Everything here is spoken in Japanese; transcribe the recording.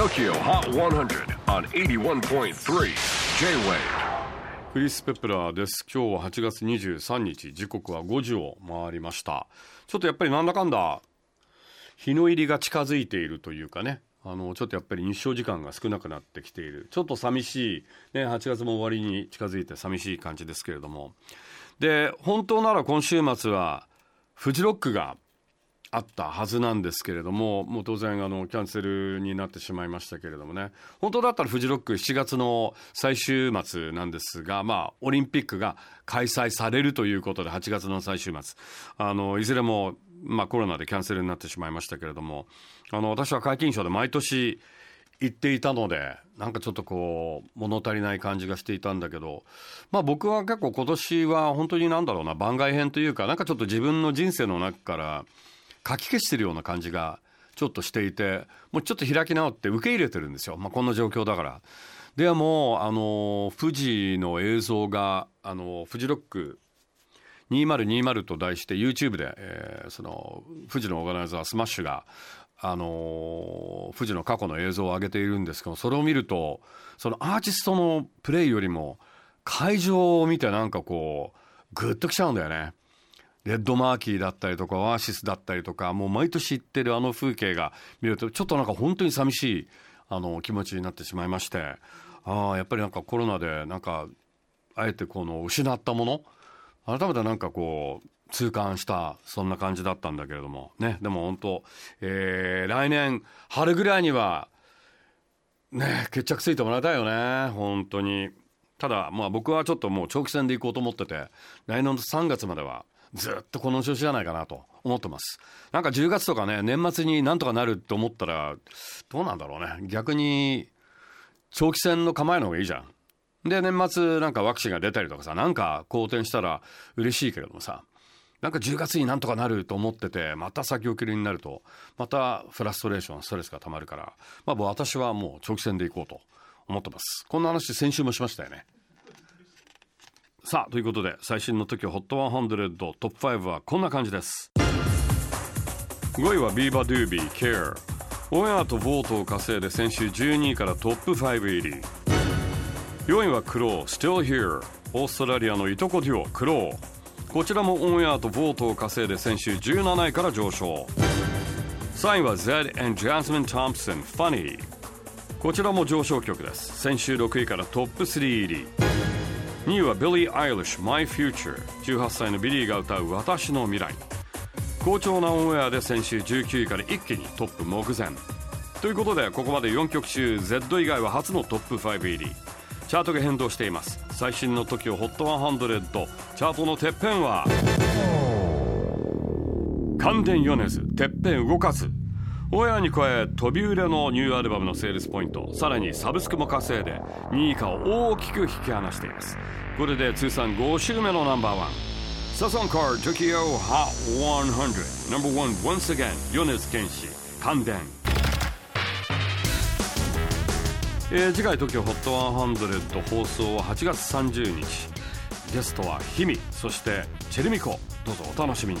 TOKYO HOT 100 on 81.3 J-WAVE クリス・ペプラーです。今日は8月23日時刻は5時を回りました。ちょっとやっぱりなんだかんだ日の入りが近づいているというかね。あのちょっとやっぱり日照時間が少なくなってきている。ちょっと寂しい、ね、8月も終わりに近づいて寂しい感じですけれども。で本当なら今週末はフジロックがあったはずなんですけれどももう当然あのキャンセルになってしまいましたけれどもね。本当だったらフジロック7月の最終末なんですがまあオリンピックが開催されるということで8月の最終末。あのいずれもまあコロナでキャンセルになってしまいましたけれどもあの私は皆勤賞で毎年行っていたのでなんかちょっとこう物足りない感じがしていたんだけどまあ僕は結構今年は本当になんだろうな番外編というかなんかちょっと自分の人生の中からかき消してるような感じがちょっとしていてもうちょっと開き直って受け入れてるんですよ、まあ、こんな状況だから。でもうあの富士の映像があのフジロック2020と題して YouTube で、えー、その富士のオーガナイザースマッシュがあの富士の過去の映像を上げているんですけどそれを見るとそのアーティストのプレイよりも会場を見てなんかこうグッときちゃうんだよね。レッドマーキーだったりとかオアシスだったりとかもう毎年行ってるあの風景が見るとちょっとなんか本当に寂しいあの気持ちになってしまいましてああやっぱりなんかコロナでなんかあえてこの失ったもの改めてなんかこう痛感したそんな感じだったんだけれどもねでも本当、えー、来年春ぐらいにはね決着ついてもらいたいよね本当に。ただまあ僕はちょっともう長期戦で行こうと思ってて来年の3月まではずっとこの調子じゃないかなと思ってます。なんか10月とかね年末になんとかなると思ったらどうなんだろうね。逆に長期戦の構えの方がいいじゃん。で年末なんかワクチンが出たりとかさなんか好転したら嬉しいけれどもさなんか10月になんとかなると思っててまた先送りになるとまたフラストレーションストレスがたまるからまあ私はもう長期戦でいこうと思ってます。こんな話先週もしましたよね。さあということで最新の時 HOT100 トップ5はこんな感じです。5位はビーバードゥービー Care オンエアと vote を稼いで先週12位からトップ5入り。4位はクロー Still Here オーストラリアのいとこデュオ Kllo こちらもオンエアと vote を稼いで先週17位から上昇。3位は Zedd and Jasmine Thompson Funny こちらも上昇曲です。先週6位からトップ3入り。2位はビリー・アイリッシュ My Future 18歳のビリーが歌う私の未来。好調なオンエアで先週19位から一気にトップ目前。ということでここまで4曲中 Z 以外は初のトップ5入り。チャートが変動しています。最新の TOKIOHOT100 チャートのてっぺんは関電米津てっぺん動かず。オンエアに加え飛び売れのニューアルバムのセールスポイントさらにサブスクも稼いで2位以下を大きく引き離しています。これで通算5週目のナンバーワン。サソンカー Tokyo Hot 100 Number 1 once again 米津玄師関電。えー、次回 TOKIOHOT100 放送は8月30日。ゲストはヒミそしてチェルミコ。どうぞお楽しみに。